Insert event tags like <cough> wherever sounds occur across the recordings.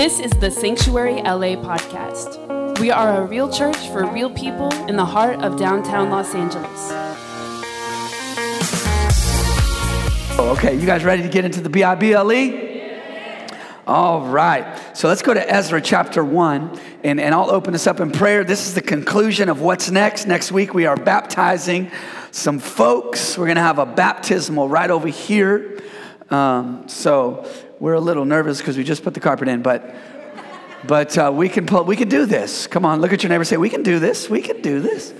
This is the Sanctuary LA podcast. We are a real church for real people in the heart of downtown Los Angeles. Okay, you guys ready to get into the BIBLE? All right. So let's go to Ezra chapter 1, and, and I'll open this up in prayer. This is the conclusion of what's next. Next week, we are baptizing some folks. We're going to have a baptismal right over here. Um, so we're a little nervous because we just put the carpet in, but but uh, we can pull, we can do this. Come on, look at your neighbor. Say, we can do this. We can do this.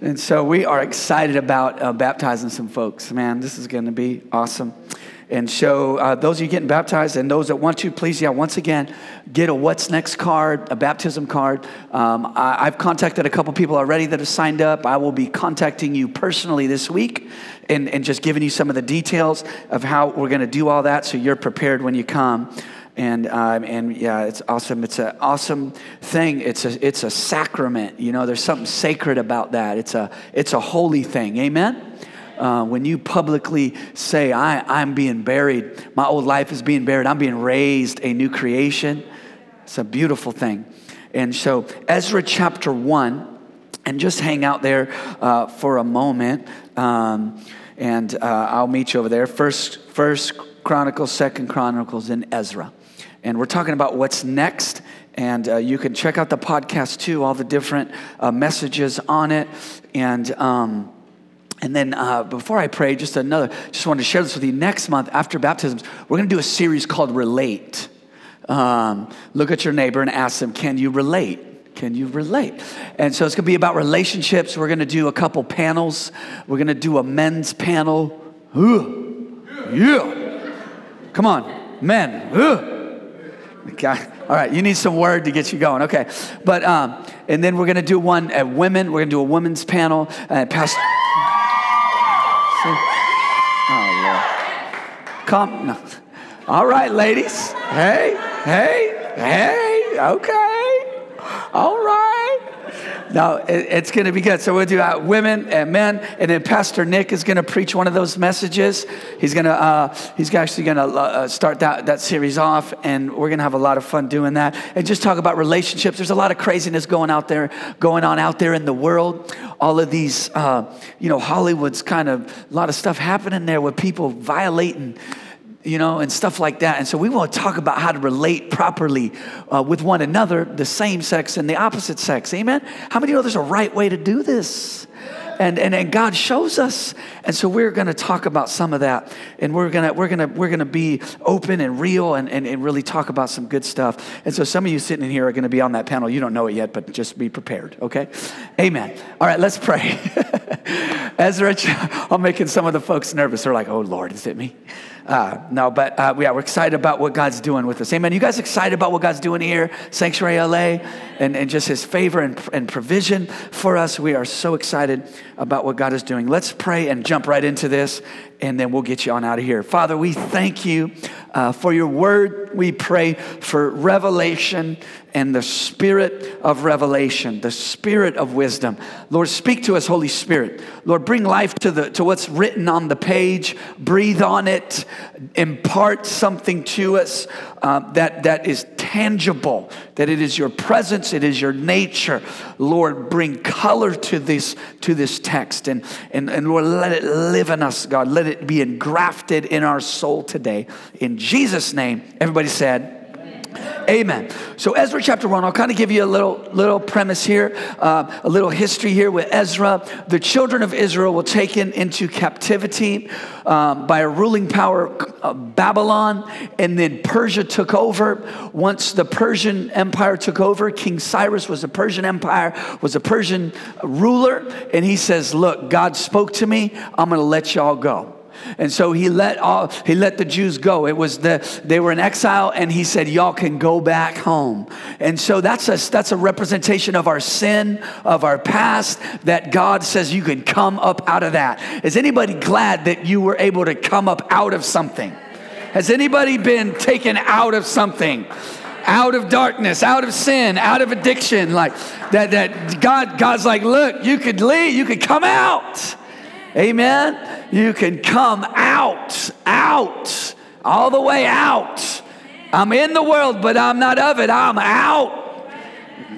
And so we are excited about uh, baptizing some folks. Man, this is going to be awesome. And so, uh, those of you getting baptized and those that want to, please, yeah, once again, get a What's Next card, a baptism card. Um, I, have contacted a couple people already that have signed up. I will be contacting you personally this week and, and just giving you some of the details of how we're going to do all that so you're prepared when you come and um, and yeah, it's awesome. It's an awesome thing. It's a it's a sacrament. You know, there's something sacred about that. It's a it's a holy thing. Amen. Uh, when you publicly say, I, I'm being buried, my old life is being buried, I'm being raised a new creation, it's a beautiful thing. And so, Ezra chapter 1, and just hang out there uh, for a moment, um, and uh, I'll meet you over there. First, first Chronicles, Second Chronicles, and Ezra. And we're talking about what's next and uh, you can check out the podcast too, all the different uh, messages on it. And um, and then uh, before I pray, just another, just wanted to share this with you. Next month, after baptisms, we're going to do a series called Relate. Um, look at your neighbor and ask them, Can you relate? Can you relate? And so it's going to be about relationships. We're going to do a couple panels. We're going to do a men's panel. Ooh. Yeah. Come on, men. Okay. All right, you need some word to get you going. Okay. But, um, and then we're going to do one at women. We're going to do a women's panel. Uh, Pastor. Oh, Lord. Come. No. All right, ladies. Hey, hey, hey. Okay. All right. No, it, it's going to be good. So we'll do uh, women and men, and then Pastor Nick is going to preach one of those messages. He's going to uh, he's actually going to uh, start that that series off, and we're going to have a lot of fun doing that, and just talk about relationships. There's a lot of craziness going out there, going on out there in the world. All of these, uh, you know, Hollywood's kind of a lot of stuff happening there with people violating you know, and stuff like that. And so we want to talk about how to relate properly uh, with one another, the same sex and the opposite sex. Amen? How many know there's a right way to do this? And, and, and God shows us. And so we're going to talk about some of that. And we're going to we're gonna, we're gonna be open and real and, and, and really talk about some good stuff. And so some of you sitting in here are going to be on that panel. You don't know it yet, but just be prepared, okay? Amen. All right, let's pray. <laughs> Ezra, I'm making some of the folks nervous. They're like, oh, Lord, is it me? Uh, no, but uh, yeah, we're excited about what God's doing with us. Amen. You guys excited about what God's doing here, Sanctuary LA, and, and just His favor and, and provision for us? We are so excited about what God is doing. Let's pray and jump right into this, and then we'll get you on out of here. Father, we thank you uh, for your word. We pray for revelation and the spirit of revelation, the spirit of wisdom. Lord, speak to us, Holy Spirit. Lord, bring life to, the, to what's written on the page, breathe on it, impart something to us uh, that, that is tangible, that it is your presence, it is your nature. Lord, bring color to this, to this text. And, and, and Lord, let it live in us, God. Let it be engrafted in our soul today. In Jesus' name, everybody said, Amen. So Ezra chapter one, I'll kind of give you a little little premise here, uh, a little history here with Ezra. The children of Israel were taken into captivity um, by a ruling power, uh, Babylon, and then Persia took over. Once the Persian Empire took over, King Cyrus was a Persian Empire, was a Persian ruler, and he says, "Look, God spoke to me. I'm going to let y'all go." And so he let all he let the Jews go. It was the they were in exile, and he said, Y'all can go back home. And so that's a that's a representation of our sin, of our past, that God says you can come up out of that. Is anybody glad that you were able to come up out of something? Has anybody been taken out of something? out of darkness, out of sin, out of addiction, like that, that God, God's like, look, you could leave, you could come out. Amen. You can come out, out, all the way out, I'm in the world, but I'm not of it. I'm out.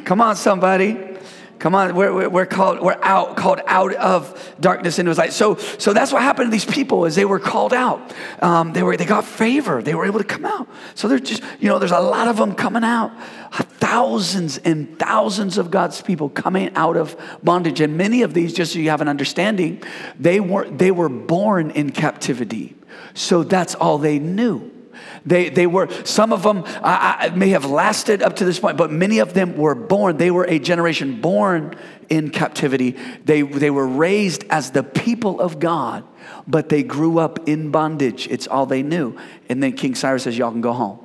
Come on, somebody. Come on, we're, we're, called, we're out, called out of darkness into his light. So, so that's what happened to these people is they were called out. Um, they, were, they got favor. They were able to come out. So they're just, you know, there's a lot of them coming out. Thousands and thousands of God's people coming out of bondage. And many of these, just so you have an understanding, they were, they were born in captivity. So that's all they knew. They, they were, some of them uh, may have lasted up to this point, but many of them were born. They were a generation born in captivity. They, they were raised as the people of God, but they grew up in bondage. It's all they knew. And then King Cyrus says, Y'all can go home.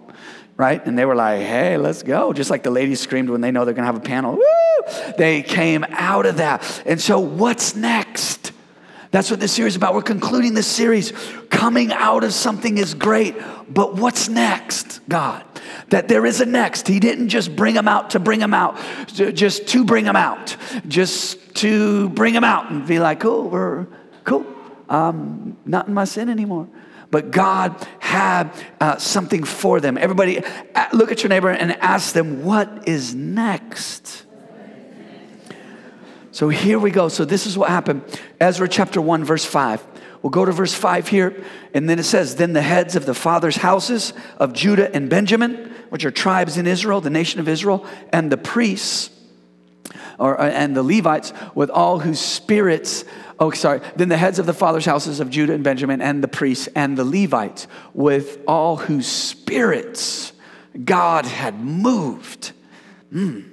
Right? And they were like, hey, let's go. Just like the ladies screamed when they know they're gonna have a panel. Woo! They came out of that. And so, what's next? That's what this series is about. We're concluding this series. Coming out of something is great, but what's next, God? That there is a next. He didn't just bring them out to bring them out, just to bring them out, just to bring them out and be like, cool, we're cool. I'm not in my sin anymore. But God had uh, something for them. Everybody, look at your neighbor and ask them, what is next? So here we go. So this is what happened. Ezra chapter 1, verse 5. We'll go to verse 5 here. And then it says, Then the heads of the fathers' houses of Judah and Benjamin, which are tribes in Israel, the nation of Israel, and the priests, or, uh, and the Levites, with all whose spirits, oh, sorry, then the heads of the fathers' houses of Judah and Benjamin, and the priests, and the Levites, with all whose spirits God had moved. Mm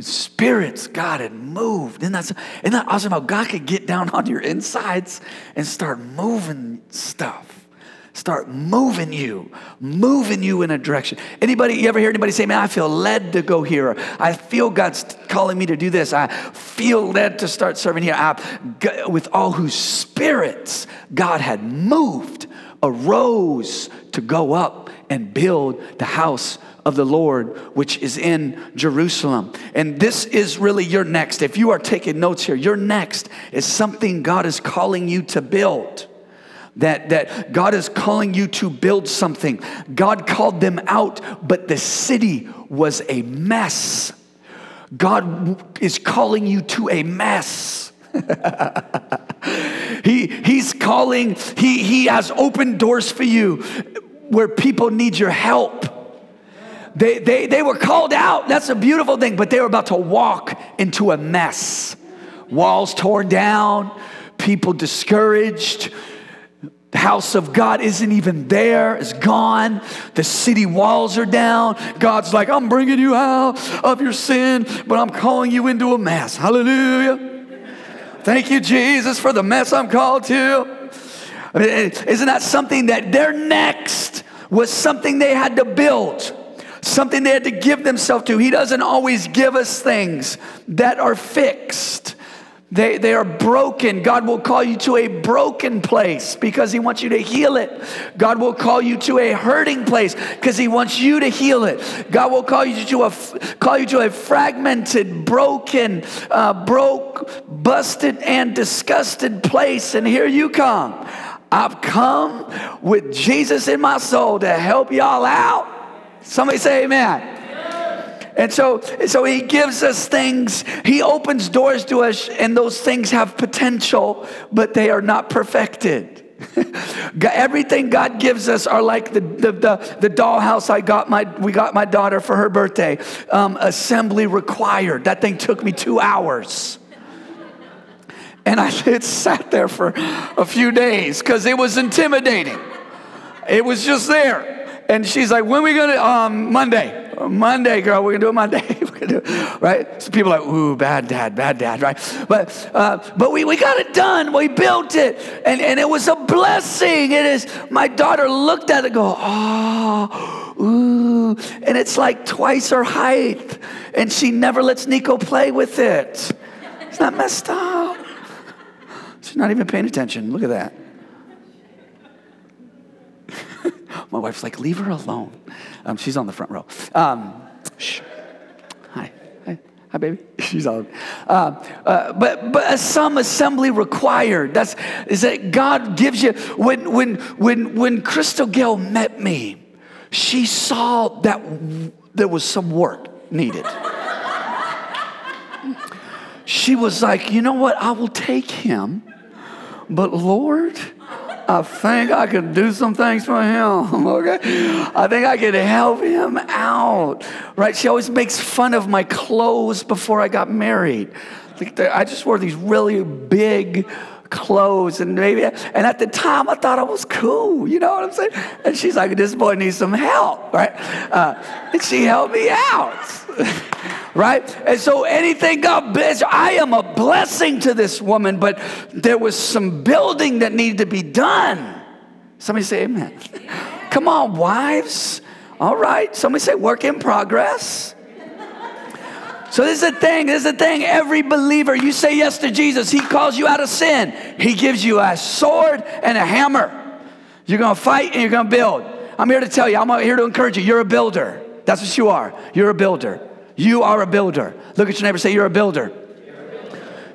spirits God had moved. Isn't that, isn't that awesome how God could get down <laughs> on your insides and start moving stuff? Start moving you, moving you in a direction. Anybody, you ever hear anybody say, man, I feel led to go here. I feel God's calling me to do this. I feel led to start serving here. I, with all whose spirits God had moved, arose to go up and build the house of the Lord, which is in Jerusalem. And this is really your next. If you are taking notes here, your next is something God is calling you to build. That, that God is calling you to build something. God called them out, but the city was a mess. God is calling you to a mess. <laughs> he, he's calling, he, he has opened doors for you where people need your help they, they, they were called out. That's a beautiful thing, but they were about to walk into a mess. Walls torn down, people discouraged. The house of God isn't even there, it's gone. The city walls are down. God's like, I'm bringing you out of your sin, but I'm calling you into a mess. Hallelujah. Thank you, Jesus, for the mess I'm called to. I mean, isn't that something that their next was something they had to build? Something they had to give themselves to. He doesn't always give us things that are fixed. They, they are broken. God will call you to a broken place because He wants you to heal it. God will call you to a hurting place because He wants you to heal it. God will call you to a call you to a fragmented, broken, uh, broke, busted, and disgusted place. And here you come. I've come with Jesus in my soul to help y'all out. Somebody say amen. And so, so he gives us things, he opens doors to us, and those things have potential, but they are not perfected. <laughs> Everything God gives us are like the, the, the, the, dollhouse I got my, we got my daughter for her birthday. Um, assembly required. That thing took me two hours. And I <laughs> it sat there for a few days because it was intimidating. It was just there. And she's like, when we gonna, um, Monday. Monday, girl, we're gonna do it Monday. <laughs> we're gonna do it, right? So people are like, ooh, bad dad, bad dad, right? But uh, but we, we got it done. We built it, and, and it was a blessing. It is. My daughter looked at it, and go, oh, ooh, and it's like twice her height, and she never lets Nico play with it. It's not messed up. She's not even paying attention. Look at that. My wife's like, leave her alone. Um, she's on the front row. Um, shh. Hi. Hi. Hi, baby. <laughs> She's all. Uh, uh, but but some assembly required. That's is that God gives you. When when when when Crystal Gayle met me, she saw that there was some work needed. she was like, you know what? I will take him, but Lord, I think I could do some things for him, <laughs> okay? I think I could help him out, right? She always makes fun of my clothes before I got married. I just wore these really big clothes and maybe and at the time I thought I was cool, you know what I'm saying? And she's like, this boy needs some help, right? Uh, and she helped me out. <laughs> right? And so anything God bless, I am a blessing to this woman, but there was some building that needed to be done. Somebody say amen. Come on, wives. All right. Somebody say work in progress. So this is the thing, this is the thing. Every believer, you say yes to Jesus, He calls you out of sin. He gives you a sword and a hammer. You're gonna fight and you're gonna build. I'm here to tell you, I'm here to encourage you. You're a builder. That's what you are. You're a builder. You are a builder. Look at your neighbor, say, You're a builder.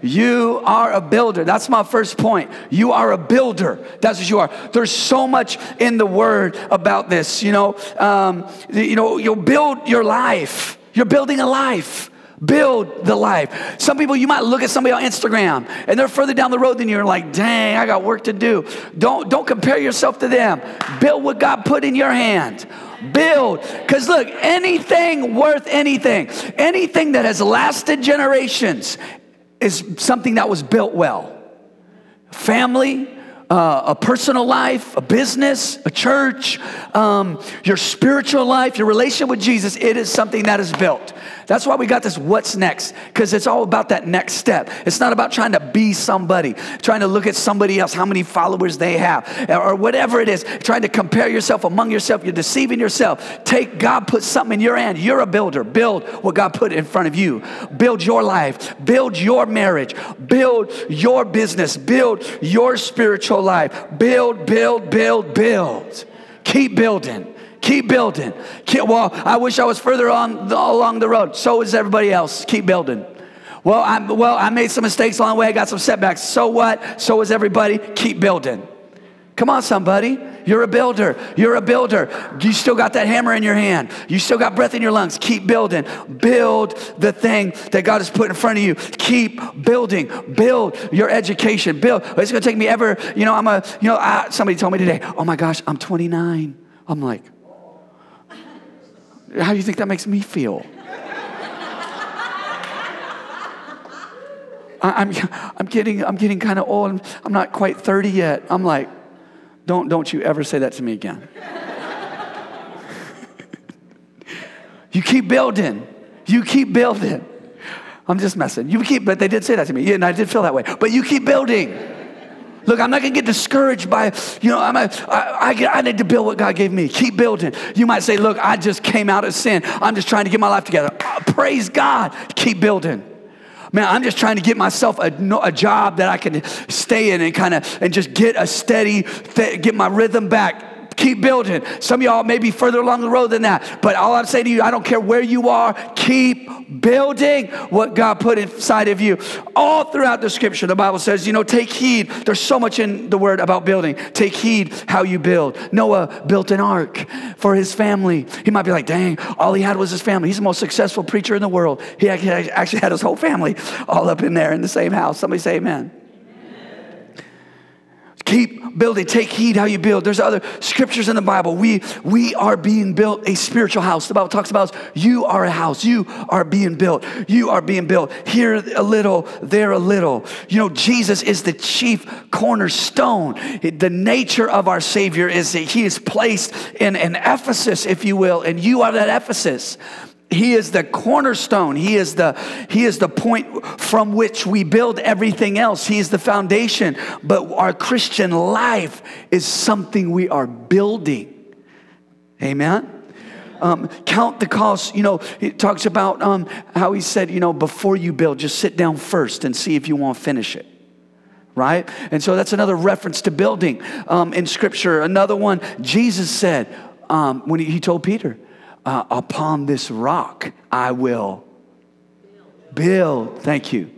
You are a builder. That's my first point. You are a builder. That's what you are. There's so much in the word about this. You know, um, you know, you'll build your life. You're building a life. Build the life. Some people, you might look at somebody on Instagram and they're further down the road than you. You're like, dang, I got work to do. Don't, don't compare yourself to them. Build what God put in your hand. Build. Because look, anything worth anything, anything that has lasted generations is something that was built well. Family, uh, a personal life, a business, a church, um, your spiritual life, your relationship with Jesus, it is something that is built. That's why we got this what's next, because it's all about that next step. It's not about trying to be somebody, trying to look at somebody else, how many followers they have, or whatever it is, trying to compare yourself among yourself. You're deceiving yourself. Take God put something in your hand. You're a builder. Build what God put in front of you. Build your life. Build your marriage. Build your business. Build your spiritual life. Build, build, build, build. Keep building. Keep building. Keep, well, I wish I was further on the, along the road. So is everybody else. Keep building. Well, I, well, I made some mistakes along the way. I got some setbacks. So what? So is everybody. Keep building. Come on, somebody. You're a builder. You're a builder. You still got that hammer in your hand. You still got breath in your lungs. Keep building. Build the thing that God has put in front of you. Keep building. Build your education. Build. It's going to take me ever. You know, I'm a, you know, I, somebody told me today, oh my gosh, I'm 29. I'm like, how do you think that makes me feel? I, am <laughs> I'm getting, I'm getting kind of old. I'm not quite 30 yet. I'm like, don't, don't you ever say that to me again. <laughs> you keep building. You keep building. I'm just messing. You keep, but they did say that to me. Yeah, and I did feel that way. But you keep building. Look, I'm not gonna get discouraged by, you know, I'm a, I, I, I need to build what God gave me. Keep building. You might say, look, I just came out of sin. I'm just trying to get my life together. Oh, praise God. Keep building. Man, I'm just trying to get myself a, a job that I can stay in and kind of and just get a steady, get my rhythm back Keep building. Some of y'all may be further along the road than that. But all I'm saying to you, I don't care where you are, keep building what God put inside of you. All throughout the scripture, the Bible says, you know, take heed. There's so much in the word about building. Take heed how you build. Noah built an ark for his family. He might be like, dang, all he had was his family. He's the most successful preacher in the world. He actually had his whole family all up in there in the same house. Somebody say amen. Keep building. Take heed how you build. There's other scriptures in the Bible. We, we are being built a spiritual house. The Bible talks about you are a house. You are being built. You are being built. Here a little, there a little. You know, Jesus is the chief cornerstone. The nature of our Savior is that He is placed in an edifice, if you will, and you are that edifice. He is the cornerstone. He is the, he is the point from which we build everything else. He is the foundation. But our Christian life is something we are building. Amen? Um, count the cost. You know, it talks about um, how he said, you know, before you build, just sit down first and see if you want to finish it. Right? And so that's another reference to building um, in Scripture. Another one, Jesus said um, when he, he told Peter, uh, upon this rock I will build, thank you,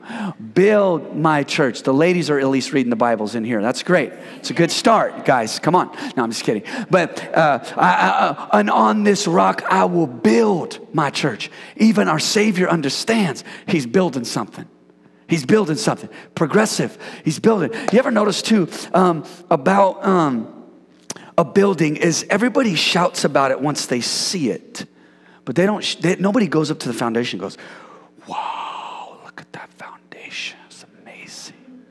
build my church. The ladies are at least reading the Bibles in here. That's great. It's a good start, guys. Come on. No, I'm just kidding. But, uh, I, I, and on this rock, I will build my church. Even our Savior understands he's building something. He's building something progressive. He's building. You ever notice too um, about um, a building is everybody shouts about it once they see it, but they don't. They, nobody goes up to the foundation goes, "Wow, look at that foundation! It's amazing.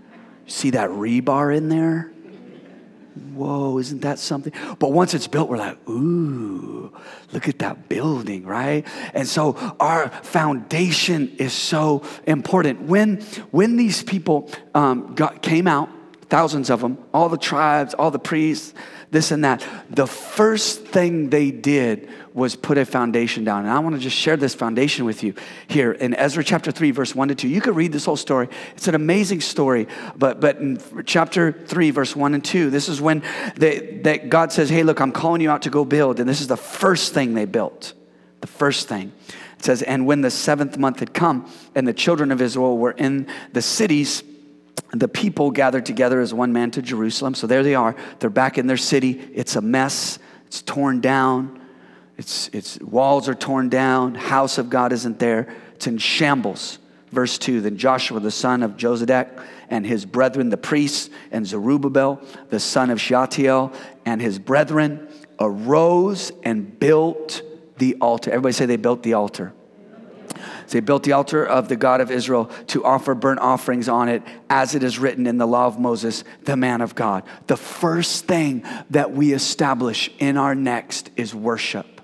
See that rebar in there? Whoa, isn't that something? But once it's built, we're like, ooh, look at that building, right? And so our foundation is so important. When, when these people um, got, came out, thousands of them, all the tribes, all the priests, this and that. The first thing they did was put a foundation down. And I want to just share this foundation with you here in Ezra chapter 3, verse 1 to 2. You could read this whole story. It's an amazing story. But, but in chapter 3, verse 1 and 2, this is when they, that God says, Hey, look, I'm calling you out to go build. And this is the first thing they built. The first thing. It says, And when the seventh month had come, and the children of Israel were in the cities, the people gathered together as one man to Jerusalem. So there they are. They're back in their city. It's a mess. It's torn down. It's, it's walls are torn down. House of God isn't there. It's in shambles. Verse 2 Then Joshua, the son of Josedek, and his brethren, the priests, and Zerubbabel, the son of Shealtiel, and his brethren, arose and built the altar. Everybody say they built the altar. So they built the altar of the God of Israel to offer burnt offerings on it, as it is written in the law of Moses, the man of God. The first thing that we establish in our next is worship.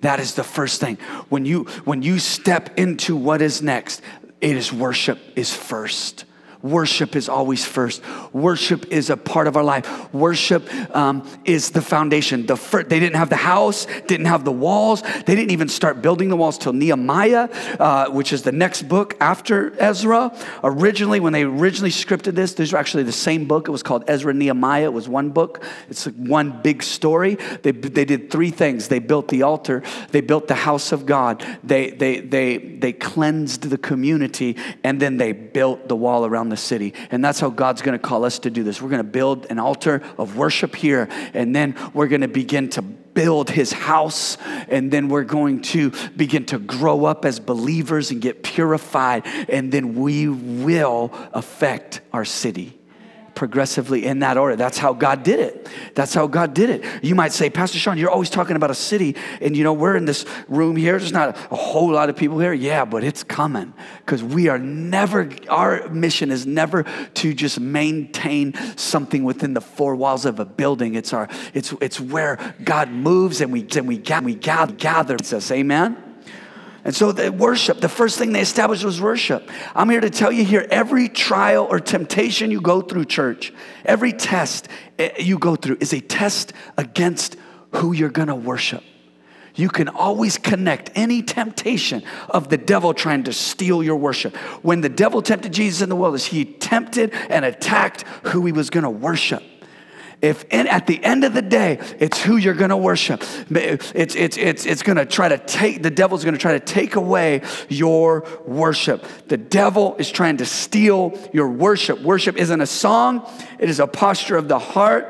That is the first thing. When you when you step into what is next, it is worship is first. Worship is always first. Worship is a part of our life. Worship um, is the foundation. The first, they didn't have the house, didn't have the walls. They didn't even start building the walls till Nehemiah, uh, which is the next book after Ezra. Originally, when they originally scripted this, these were actually the same book. It was called Ezra Nehemiah. It was one book. It's one big story. They, they did three things. They built the altar. They built the house of God. They, they, they, they cleansed the community. And then they built the wall around the the city. And that's how God's going to call us to do this. We're going to build an altar of worship here, and then we're going to begin to build his house, and then we're going to begin to grow up as believers and get purified, and then we will affect our city progressively in that order. That's how God did it. That's how God did it. You might say, Pastor Sean, you're always talking about a city, and you know, we're in this room here. There's not a whole lot of people here. Yeah, but it's coming because we are never, our mission is never to just maintain something within the four walls of a building. It's our, it's, it's where God moves and we, and we, we gather, gather. It's. Amen. And so the worship, the first thing they established was worship. I'm here to tell you here every trial or temptation you go through, church, every test eh, you go through is a test against who you're going to worship. You can always connect any temptation of the devil trying to steal your worship. When the devil tempted Jesus in the wilderness, he tempted and attacked who he was going to worship. If in, at the end of the day, it's who you're going to worship, it's, it's, it's, it's going to try to take, the devil's going to try to take away your worship. The devil is trying to steal your worship. Worship isn't a song, it is a posture of the heart,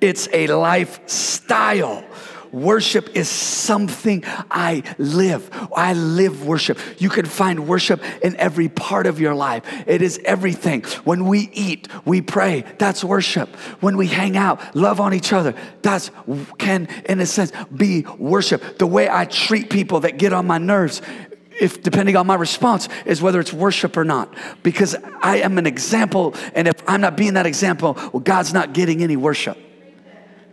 it's a lifestyle. Worship is something I live. I live worship. You can find worship in every part of your life. It is everything. When we eat, we pray. That's worship. When we hang out, love on each other. That's can, in a sense, be worship. The way I treat people that get on my nerves if depending on my response is whether it's worship or not because i am an example and if i'm not being that example well god's not getting any worship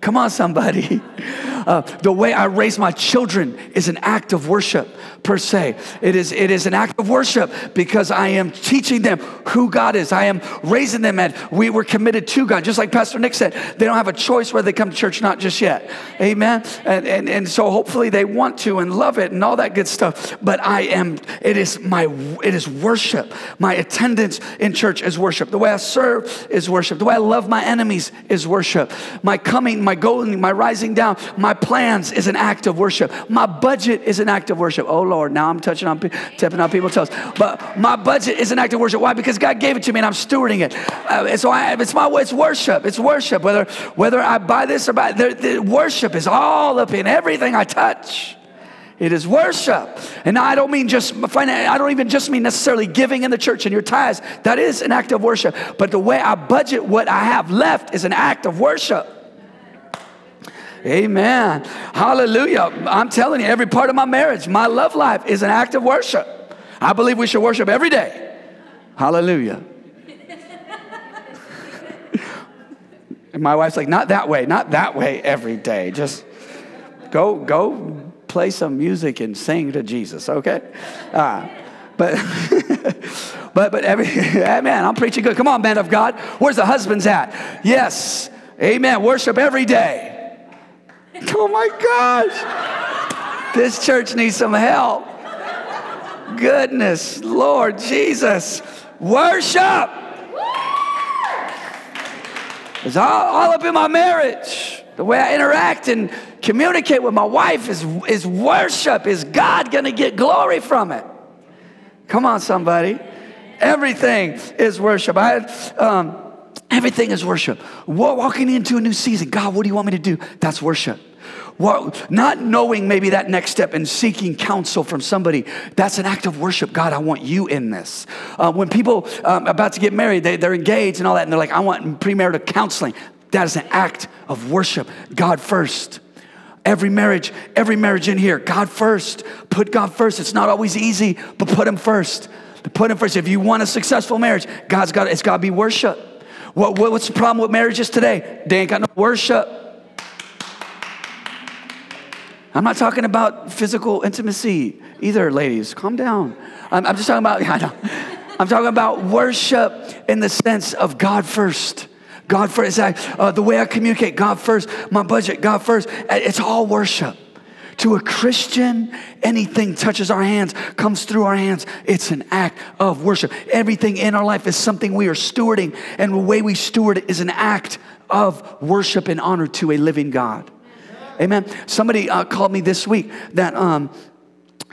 come on somebody <laughs> uh, the way I raise my children is an act of worship, per se. It is, it is an act of worship because I am teaching them who God is. I am raising them and we were committed to God. Just like Pastor Nick said, they don't have a choice whether they come to church not just yet. Amen. And, and, and so hopefully they want to and love it and all that good stuff. But I am, it is my, it is worship. My attendance in church is worship. The way I serve is worship. The way I love my enemies is worship. My coming, my going, my rising down, my plans is an act of worship. My budget is an act of worship. Oh Lord, now I'm touching on, tipping on people's toes. But my budget is an act of worship. Why? Because God gave it to me and I'm stewarding it. Uh, so I, it's my, way it's worship. It's worship. Whether, whether I buy this or buy, the, the worship is all up in everything I touch. It is worship. And I don't mean just, I don't even just mean necessarily giving in the church and your tithes. That is an act of worship. But the way I budget what I have left is an act of worship. Amen. Hallelujah. I'm telling you, every part of my marriage, my love life is an act of worship. I believe we should worship every day. Hallelujah. and my wife's like, not that way, not that way every day. Just go, go play some music and sing to Jesus, okay? Uh, but, <laughs> but, but every, <laughs> man, I'm preaching good. Come on, man of God. Where's the husbands at? Yes. Amen. Worship every day. <laughs> Oh my gosh. This church needs some help. Goodness, Lord Jesus. Worship. It's all, all up in my marriage. The way I interact and communicate with my wife is, is worship. Is God going to get glory from it? Come on, somebody. Everything is worship. I had, um, everything is worship. Walking into a new season, God, what do you want me to do? That's worship. Not knowing maybe that next step and seeking counsel from somebody, that's an act of worship. God, I want you in this. Uh, when people um, about to get married, they, they're engaged and all that, and they're like, I want premarital counseling. That is an act of worship. God first. Every marriage, every marriage in here, God first. Put God first. It's not always easy, but put Him first. Put Him first. If you want a successful marriage, God's got it's got to be worship. What, what, what's the problem with marriages today? They ain't got no worship. I'm not talking about physical intimacy either, ladies. Calm down. I'm, I'm just talking about, <laughs> I know. I'm talking about worship in the sense of God first. God first. Uh, the way I communicate, God first. My budget, God first. It's all worship. To a Christian, anything touches our hands, comes through our hands. It's an act of worship. Everything in our life is something we are stewarding, and the way we steward it is an act of worship and honor to a living God. Amen. Somebody uh, called me this week that um,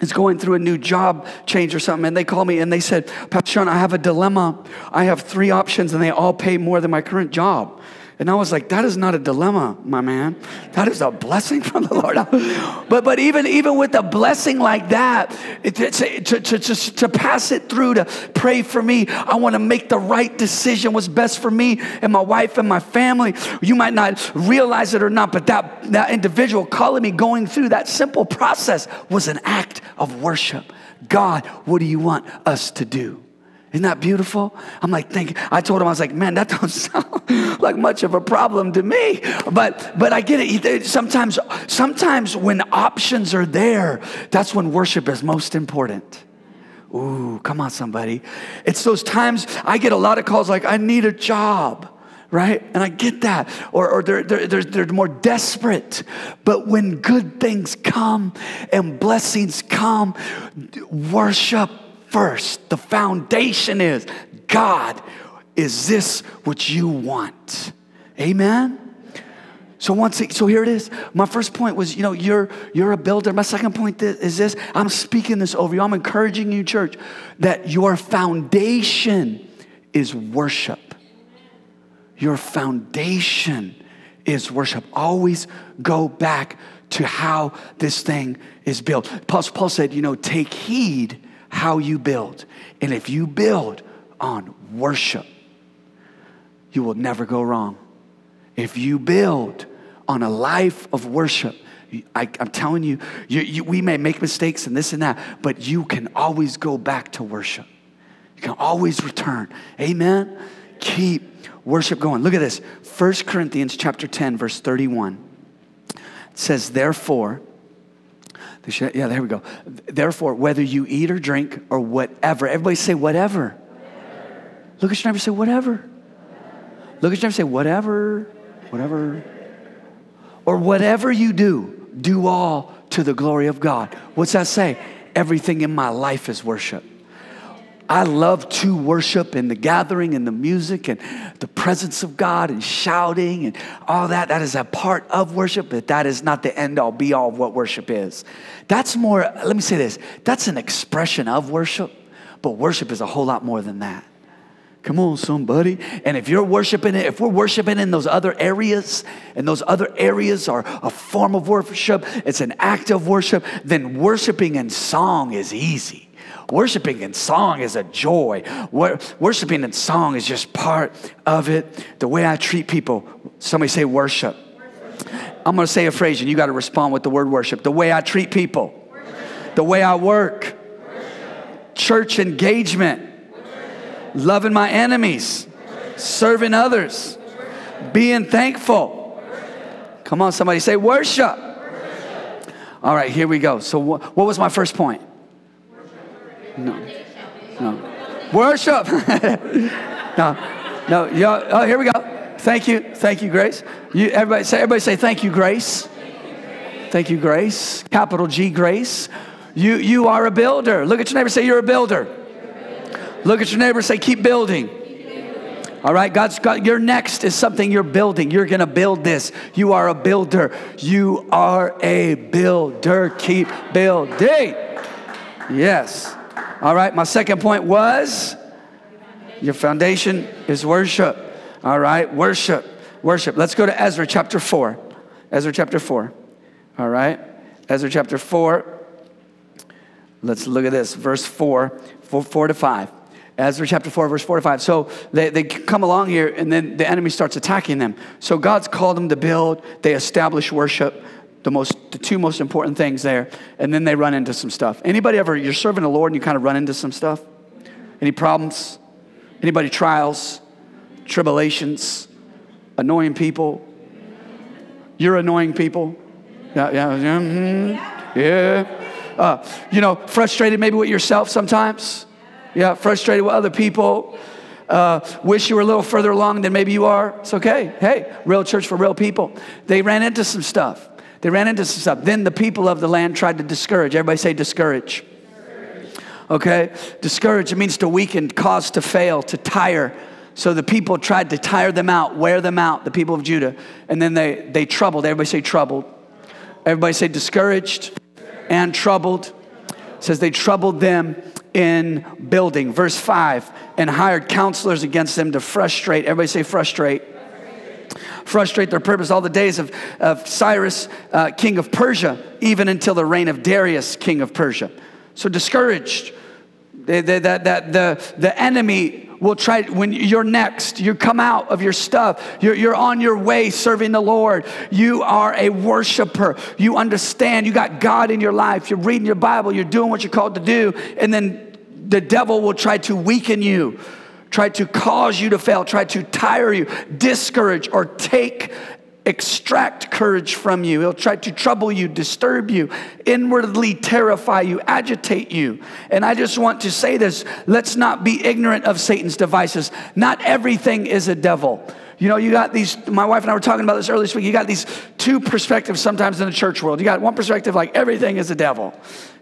is going through a new job change or something, and they called me and they said, Pastor Sean, I have a dilemma. I have three options, and they all pay more than my current job. And I was like, that is not a dilemma, my man. That is a blessing from the Lord. <laughs> but, but even, even with a blessing like that, it, to, to, to, to pass it through, to pray for me, I want to make the right decision, what's best for me and my wife and my family. You might not realize it or not, but that, that individual calling me going through that simple process was an act of worship. God, what do you want us to do? Isn't that beautiful? I'm like thinking, I told him, I was like, man, that <laughs> don't sound like much of a problem to me. But but I get it. Sometimes, sometimes when options are there, that's when worship is most important. Ooh, come on, somebody. It's those times I get a lot of calls like, I need a job right? And I get that. Or, or they're, they're, they're, more desperate. But when good things come and blessings come, worship first. The foundation is God, is this what you want? Amen? So once, so here it is. My first point was, you know, you're you're a builder. My second point is this: I'm speaking this over you. I'm encouraging you, church, that your foundation is worship. Your foundation is worship. Always go back to how this thing is built. Paul, Paul said, you know, take heed how you build. And if you build on worship, you will never go wrong. If you build on a life of worship, I, am telling you, you, you, we may make mistakes and this and that, but you can always go back to worship. You can always return. Amen? Keep worship going. Look at this. 1 Corinthians chapter 10, verse 31. It says, Therefore, yeah, there we go. Therefore, whether you eat or drink or whatever, everybody say whatever. whatever. Look at your neighbor say whatever. Look at your neighbor say whatever, whatever. Or whatever you do, do all to the glory of God. What's that say? Everything in my life is worship. I love to worship and the gathering and the music and the presence of God and shouting and all that. That is a part of worship, but that is not the end all be all of what worship is. That's more, let me say this that's an expression of worship, but worship is a whole lot more than that. Come on, somebody. And if you're worshiping it, if we're worshiping in those other areas, and those other areas are a form of worship, it's an act of worship, then worshiping in song is easy. Worshiping in song is a joy. Worshiping in song is just part of it. The way I treat people, somebody say worship. I'm gonna say a phrase and you gotta respond with the word worship. The way I treat people, the way I work, church engagement loving my enemies, serving others, being thankful. Come on, somebody say worship. All right, here we go. So, what was my first point? No, no, worship. <laughs> no, no. Y'all, oh, here we go. Thank you, thank you, Grace. You, everybody say, everybody say, thank you, Grace. Thank you, Grace. Capital G, Grace. You, you are a builder. Look at your neighbor. Say, you're a builder. Look at your neighbor say, keep building. All right, God's got your next is something you're building. You're gonna build this. You are a builder. You are a builder. Keep building. Yes. All right, my second point was your foundation is worship. All right, worship. Worship. Let's go to Ezra chapter 4. Ezra chapter 4. All right, Ezra chapter 4. Let's look at this, verse 4, 4, 4 to 5. Ezra chapter 4, verse 4 to 5. So they, they come along here, and then the enemy starts attacking them. So God's called them to build, they establish worship, the, most, the two most important things there, and then they run into some stuff. Anybody ever, you're serving the Lord and you kind of run into some stuff? Any problems? Anybody trials, tribulations, annoying people? You're annoying people? Yeah, yeah, yeah. Mm-hmm. yeah. Uh, you know, frustrated maybe with yourself sometimes? Yeah, frustrated with other people. Uh, wish you were a little further along than maybe you are. It's okay. Hey, real church for real people. They ran into some stuff. They ran into some stuff. Then the people of the land tried to discourage. Everybody say discourage. Okay? Discourage, it means to weaken, cause to fail, to tire. So the people tried to tire them out, wear them out, the people of Judah. And then they, they troubled. Everybody say troubled. Everybody say discouraged and troubled. It says they troubled them in building. Verse 5 and hired counselors against them to frustrate, everybody say frustrate. Frustrate their purpose all the days of, of Cyrus, uh, king of Persia, even until the reign of Darius, king of Persia. So discouraged. That, that, the, the enemy will try, when you're next, you come out of your stuff, you're, you're on your way serving the Lord. You are a worshiper. You understand, you got God in your life, you're reading your Bible, you're doing what you're called to do, and then the devil will try to weaken you, try to cause you to fail, try to tire you, discourage, or take extract courage from you. He'll try to trouble you, disturb you, inwardly terrify you, agitate you. And I just want to say this let's not be ignorant of Satan's devices. Not everything is a devil. You know, you got these, my wife and I were talking about this earlier this week. You got these two perspectives sometimes in the church world. You got one perspective like everything is a devil.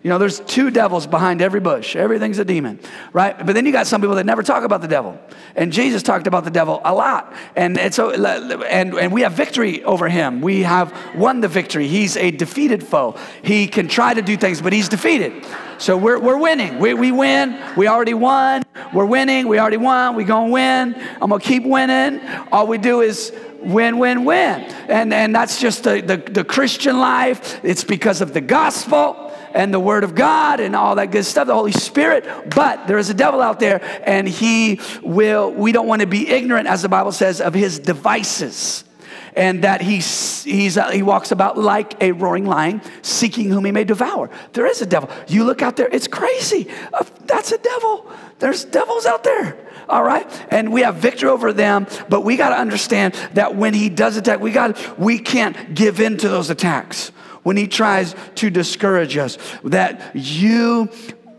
You know, there's two devils behind every bush. Everything's a demon, right? But then you got some people that never talk about the devil. And Jesus talked about the devil a lot. And, and so, and, and we have victory over him. We have won the victory. He's a defeated foe. He can try to do things, but he's defeated. So we're, we're winning. We, we win. We already won. We're winning. We already won. We're going to win. I'm going to keep winning. All we do is win, win, win. And, and that's just the, the, the Christian life. It's because of the gospel and the Word of God and all that good stuff, the Holy Spirit. But there is a devil out there, and he will, we don't want to be ignorant, as the Bible says, of his devices. And that he's, he's, uh, he walks about like a roaring lion, seeking whom he may devour. There is a devil. You look out there, it's crazy. Uh, that's a devil. There's devils out there all right? And we have victory over them, but we got to understand that when he does attack, we got we can't give in to those attacks when he tries to discourage us. That you,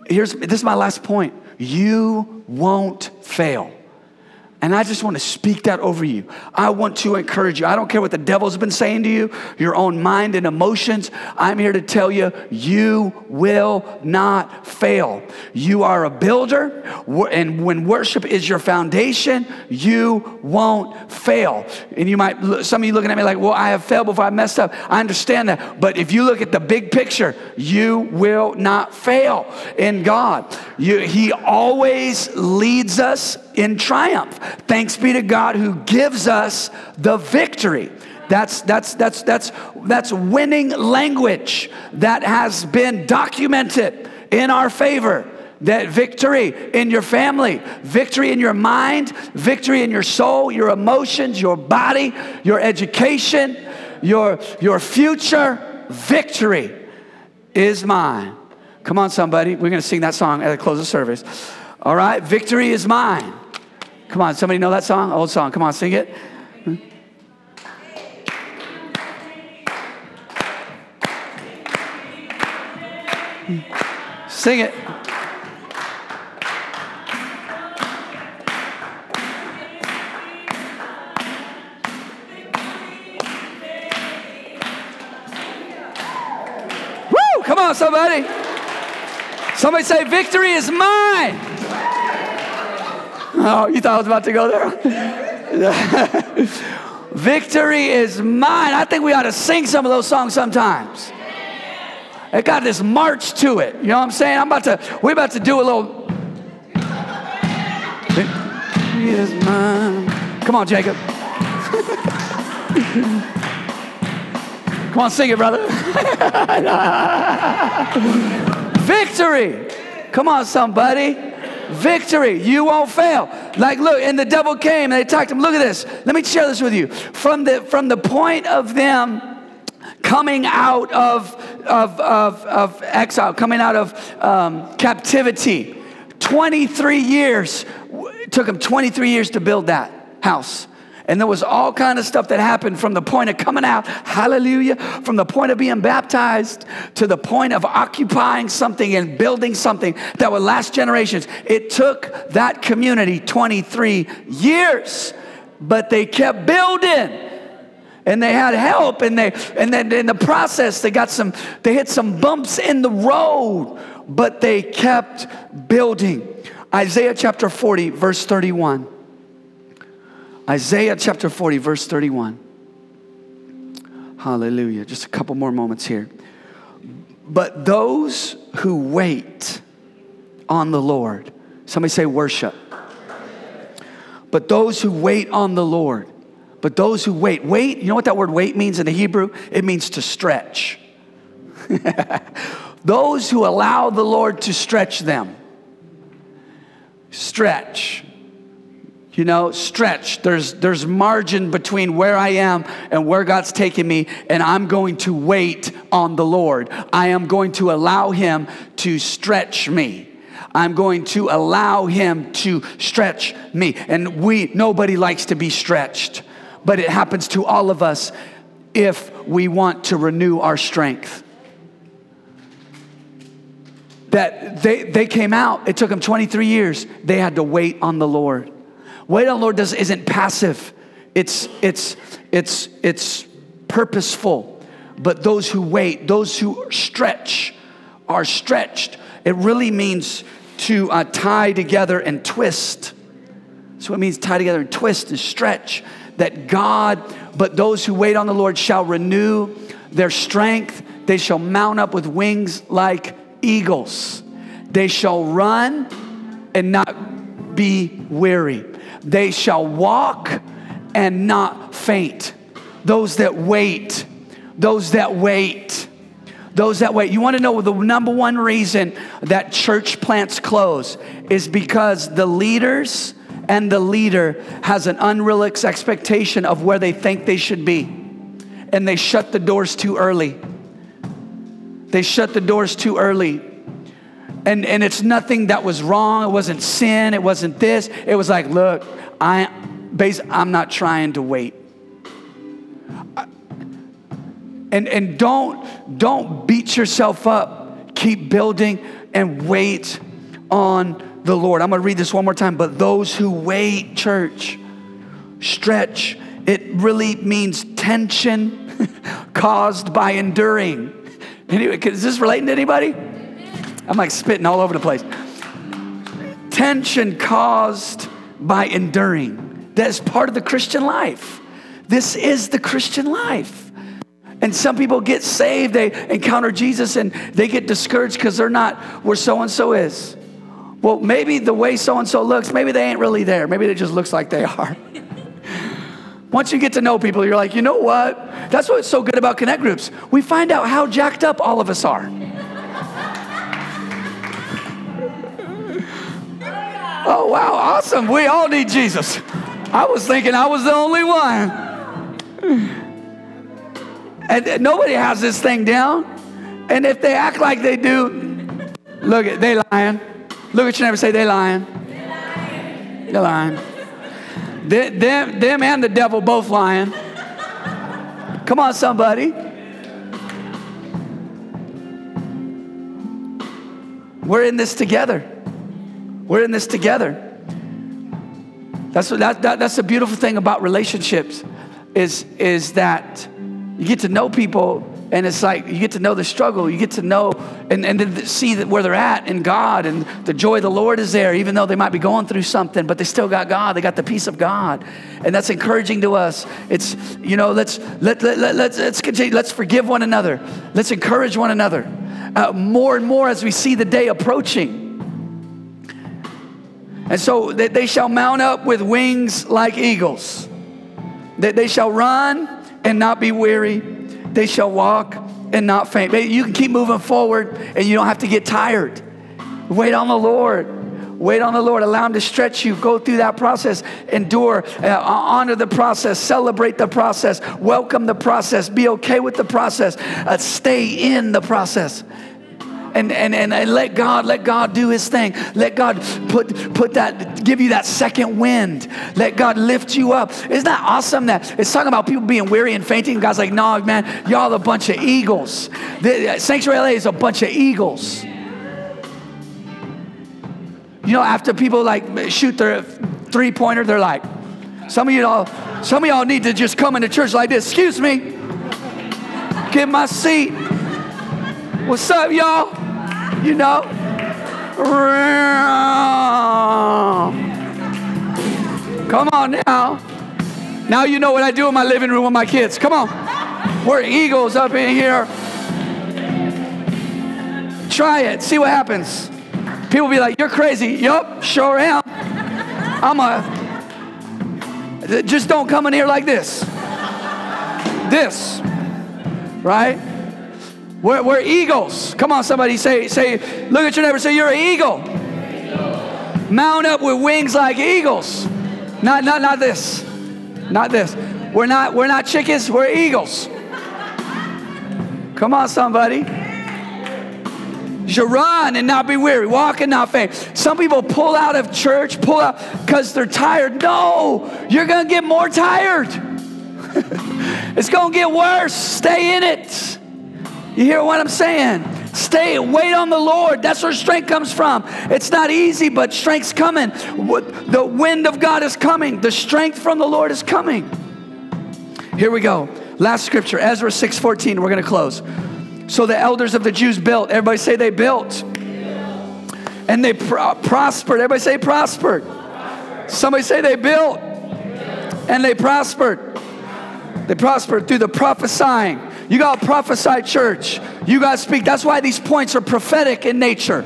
here's this is my last point you won't fail. And I just want to speak that over you. I want to encourage you. I don't care what the devil's been saying to you, your own mind and emotions. I'm here to tell you, you will not fail. You are a builder, and when worship is your foundation, you won't fail. And you might, some of you looking at me like, well, I have failed before I messed up. I understand that. But if you look at the big picture, you will not fail in God. You, he always leads us in triumph. Thanks be to God who gives us the victory. That's, that's, that's, that's, that's winning language that has been documented in our favor. That victory in your family, victory in your mind, victory in your soul, your emotions, your body, your education, your, your future, victory is mine. Come on, somebody. We're going to sing that song at the close of service. All right, victory is mine. Come on, somebody know that song? Old song. Come on, sing it. Sing it. Woo! Come on, somebody. Somebody say, Victory is mine. <laughs> Oh, you thought I was about to go there? <laughs> Victory is mine. I think we ought to sing some of those songs sometimes. It got this march to it. You know what I'm saying? I'm about to, we're about to do a little. Victory is mine. Come on, Jacob. <laughs> Come on, sing it, brother. Victory. Come on, somebody victory. You won't fail. Like, look, and the devil came and they attacked him. Look at this. Let me share this with you. From the from the point of them coming out of of of, of exile, coming out of um, captivity, 23 years. It took them 23 years to build that house. And there was all kind of stuff that happened from the point of coming out, hallelujah, from the point of being baptized to the point of occupying something and building something that would last generations. It took that community 23 years, but they kept building. And they had help, and they and then in the process they got some they hit some bumps in the road, but they kept building. Isaiah chapter 40, verse 31. Isaiah chapter 40, verse 31. Hallelujah. Just a couple more moments here. But those who wait on the Lord, somebody say worship. But those who wait on the Lord, but those who wait, wait, you know what that word wait means in the Hebrew? It means to stretch. <laughs> those who allow the Lord to stretch them, stretch you know, stretch. There's, there's margin between where I am and where God's taking me, and I'm going to wait on the Lord. I am going to allow Him to stretch me. I'm going to allow Him to stretch me. And we, nobody likes to be stretched, but it happens to all of us if we want to renew our strength. That they, they came out, it took them 23 years. They had to wait on the Lord. Wait on the Lord does, isn't passive, it's, it's, it's, it's purposeful. But those who wait, those who stretch, are stretched. It really means to uh, tie together and twist. So it means tie together and twist and stretch. That God, but those who wait on the Lord shall renew their strength. They shall mount up with wings like eagles. They shall run and not be weary. They shall walk and not faint. Those that wait, those that wait, those that wait. You want to know the number one reason that church plants close is because the leaders and the leader has an unrealistic expectation of where they think they should be. And they shut the doors too early. They shut the doors too early and, and it's nothing that was wrong. It wasn't sin. It wasn't this. It was like, look, I, I'm not trying to wait. And, and don't, don't beat yourself up. Keep building and wait on the Lord. I'm going to read this one more time. But those who wait, church, stretch, it really means tension <laughs> caused by enduring. Anyway, is this relating to anybody? I'm like spitting all over the place. Tension caused by enduring. That's part of the Christian life. This is the Christian life. And some people get saved, they encounter Jesus, and they get discouraged because they're not where so and so is. Well, maybe the way so and so looks, maybe they ain't really there. Maybe it just looks like they are. <laughs> Once you get to know people, you're like, you know what? That's what's so good about connect groups. We find out how jacked up all of us are. Oh, wow, awesome. We all need Jesus. I was thinking I was the only one. And nobody has this thing down. And if they act like they do, look at they lying. Look at your neighbor say they lying. They're lying. They, them, them and the devil both lying. Come on, somebody. We're in this together. We're in this together. That's, that, that, that's the beautiful thing about relationships is, is that you get to know people, and it's like you get to know the struggle. You get to know and, and see that where they're at in God, and the joy of the Lord is there, even though they might be going through something, but they still got God. They got the peace of God, and that's encouraging to us. It's you know let's let, let, let let's let's continue. Let's forgive one another. Let's encourage one another uh, more and more as we see the day approaching. And so that they shall mount up with wings like eagles. That they shall run and not be weary. They shall walk and not faint. You can keep moving forward and you don't have to get tired. Wait on the Lord. Wait on the Lord. Allow Him to stretch you. Go through that process. Endure. Uh, honor the process. Celebrate the process. Welcome the process. Be okay with the process. Uh, stay in the process and, and, and, let God, let God do his thing. Let God put, put that, give you that second wind. Let God lift you up. Isn't that awesome that it's talking about people being weary and fainting? God's like, no, man, y'all a bunch of eagles. The, uh, Sanctuary LA is a bunch of eagles. You know, after people like shoot their three pointer, they're like, some of y'all, some of y'all need to just come into church like this. Excuse me. Get my seat. What's up, y'all? You know? Come on now. Now you know what I do in my living room with my kids. Come on. We're eagles up in here. Try it. See what happens. People be like, You're crazy. Yup, sure am. I'm a. Just don't come in here like this. This. Right? We're, we're eagles. Come on, somebody say, say, look at your neighbor, say, you're an eagle. Mount up with wings like eagles. Not, not, not this. Not this. We're not, we're not chickens, we're eagles. Come on, somebody. You run and not be weary, walk and not faint. Some people pull out of church, pull out because they're tired. No, you're going to get more tired. <laughs> it's going to get worse. Stay in it. You hear what I'm saying? Stay, wait on the Lord. That's where strength comes from. It's not easy, but strength's coming. The wind of God is coming. The strength from the Lord is coming. Here we go. Last scripture, Ezra 6:14. We're going to close. So the elders of the Jews built. Everybody say they built. And they pro- prospered. Everybody say prospered. Somebody say they built. And they prospered. They prospered through the prophesying you got to prophesy, church. You got to speak. That's why these points are prophetic in nature.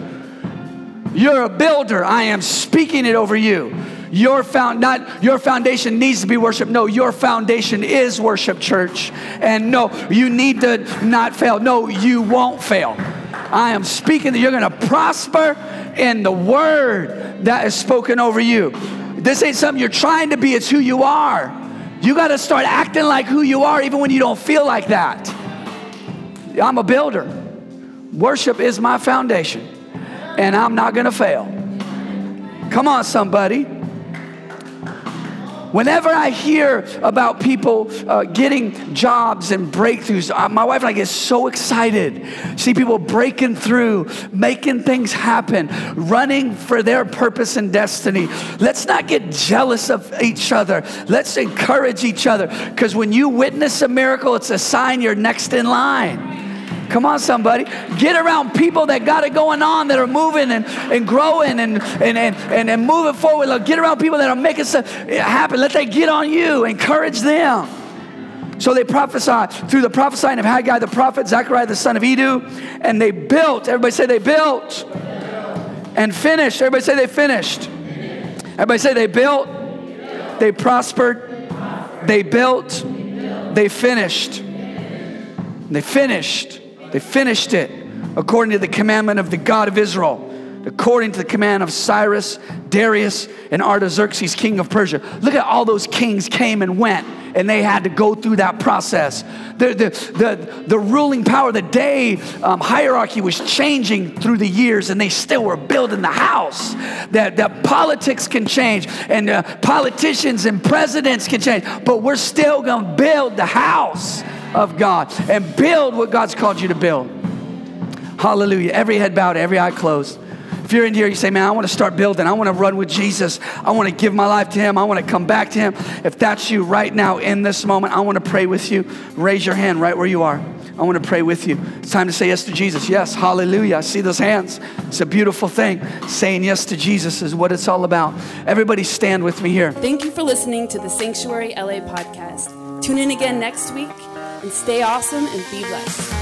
You're a builder. I am speaking it over you. Your found not your foundation needs to be worship. No, your foundation is worship, church. And no, you need to not fail. No, you won't fail. I am speaking that you're going to prosper in the word that is spoken over you. This ain't something you're trying to be, it's who you are. You got to start acting like who you are even when you don't feel like that. I'm a builder. Worship is my foundation, and I'm not going to fail. Come on, somebody. Whenever I hear about people uh, getting jobs and breakthroughs, uh, my wife and I get so excited. See people breaking through, making things happen, running for their purpose and destiny. Let's not get jealous of each other. Let's encourage each other because when you witness a miracle, it's a sign you're next in line. Come on, somebody. Get around people that got it going on, that are moving and, and growing and, and, and, and, and moving forward. Look, get around people that are making stuff happen. Let that get on you. Encourage them. So they prophesied through the prophesying of Haggai the prophet, Zechariah the son of Iddo, and they built. Everybody say they built and finished. Everybody say they finished. Everybody say they built, they prospered, they built, they finished. They finished. They finished it according to the commandment of the God of Israel, according to the command of Cyrus, Darius, and Artaxerxes, king of Persia. Look at all those kings came and went, and they had to go through that process. The, the, the, the ruling power, the day um, hierarchy was changing through the years, and they still were building the house. That, that politics can change, and uh, politicians and presidents can change, but we're still gonna build the house of God and build what God's called you to build. Hallelujah. Every head bowed, every eye closed. If you're in here, you say, Man, I want to start building. I want to run with Jesus. I want to give my life to Him. I want to come back to Him. If that's you right now in this moment, I want to pray with you. Raise your hand right where you are. I want to pray with you. It's time to say yes to Jesus. Yes, hallelujah. I see those hands. It's a beautiful thing. Saying yes to Jesus is what it's all about. Everybody stand with me here. Thank you for listening to the Sanctuary LA podcast. Tune in again next week and stay awesome and be blessed.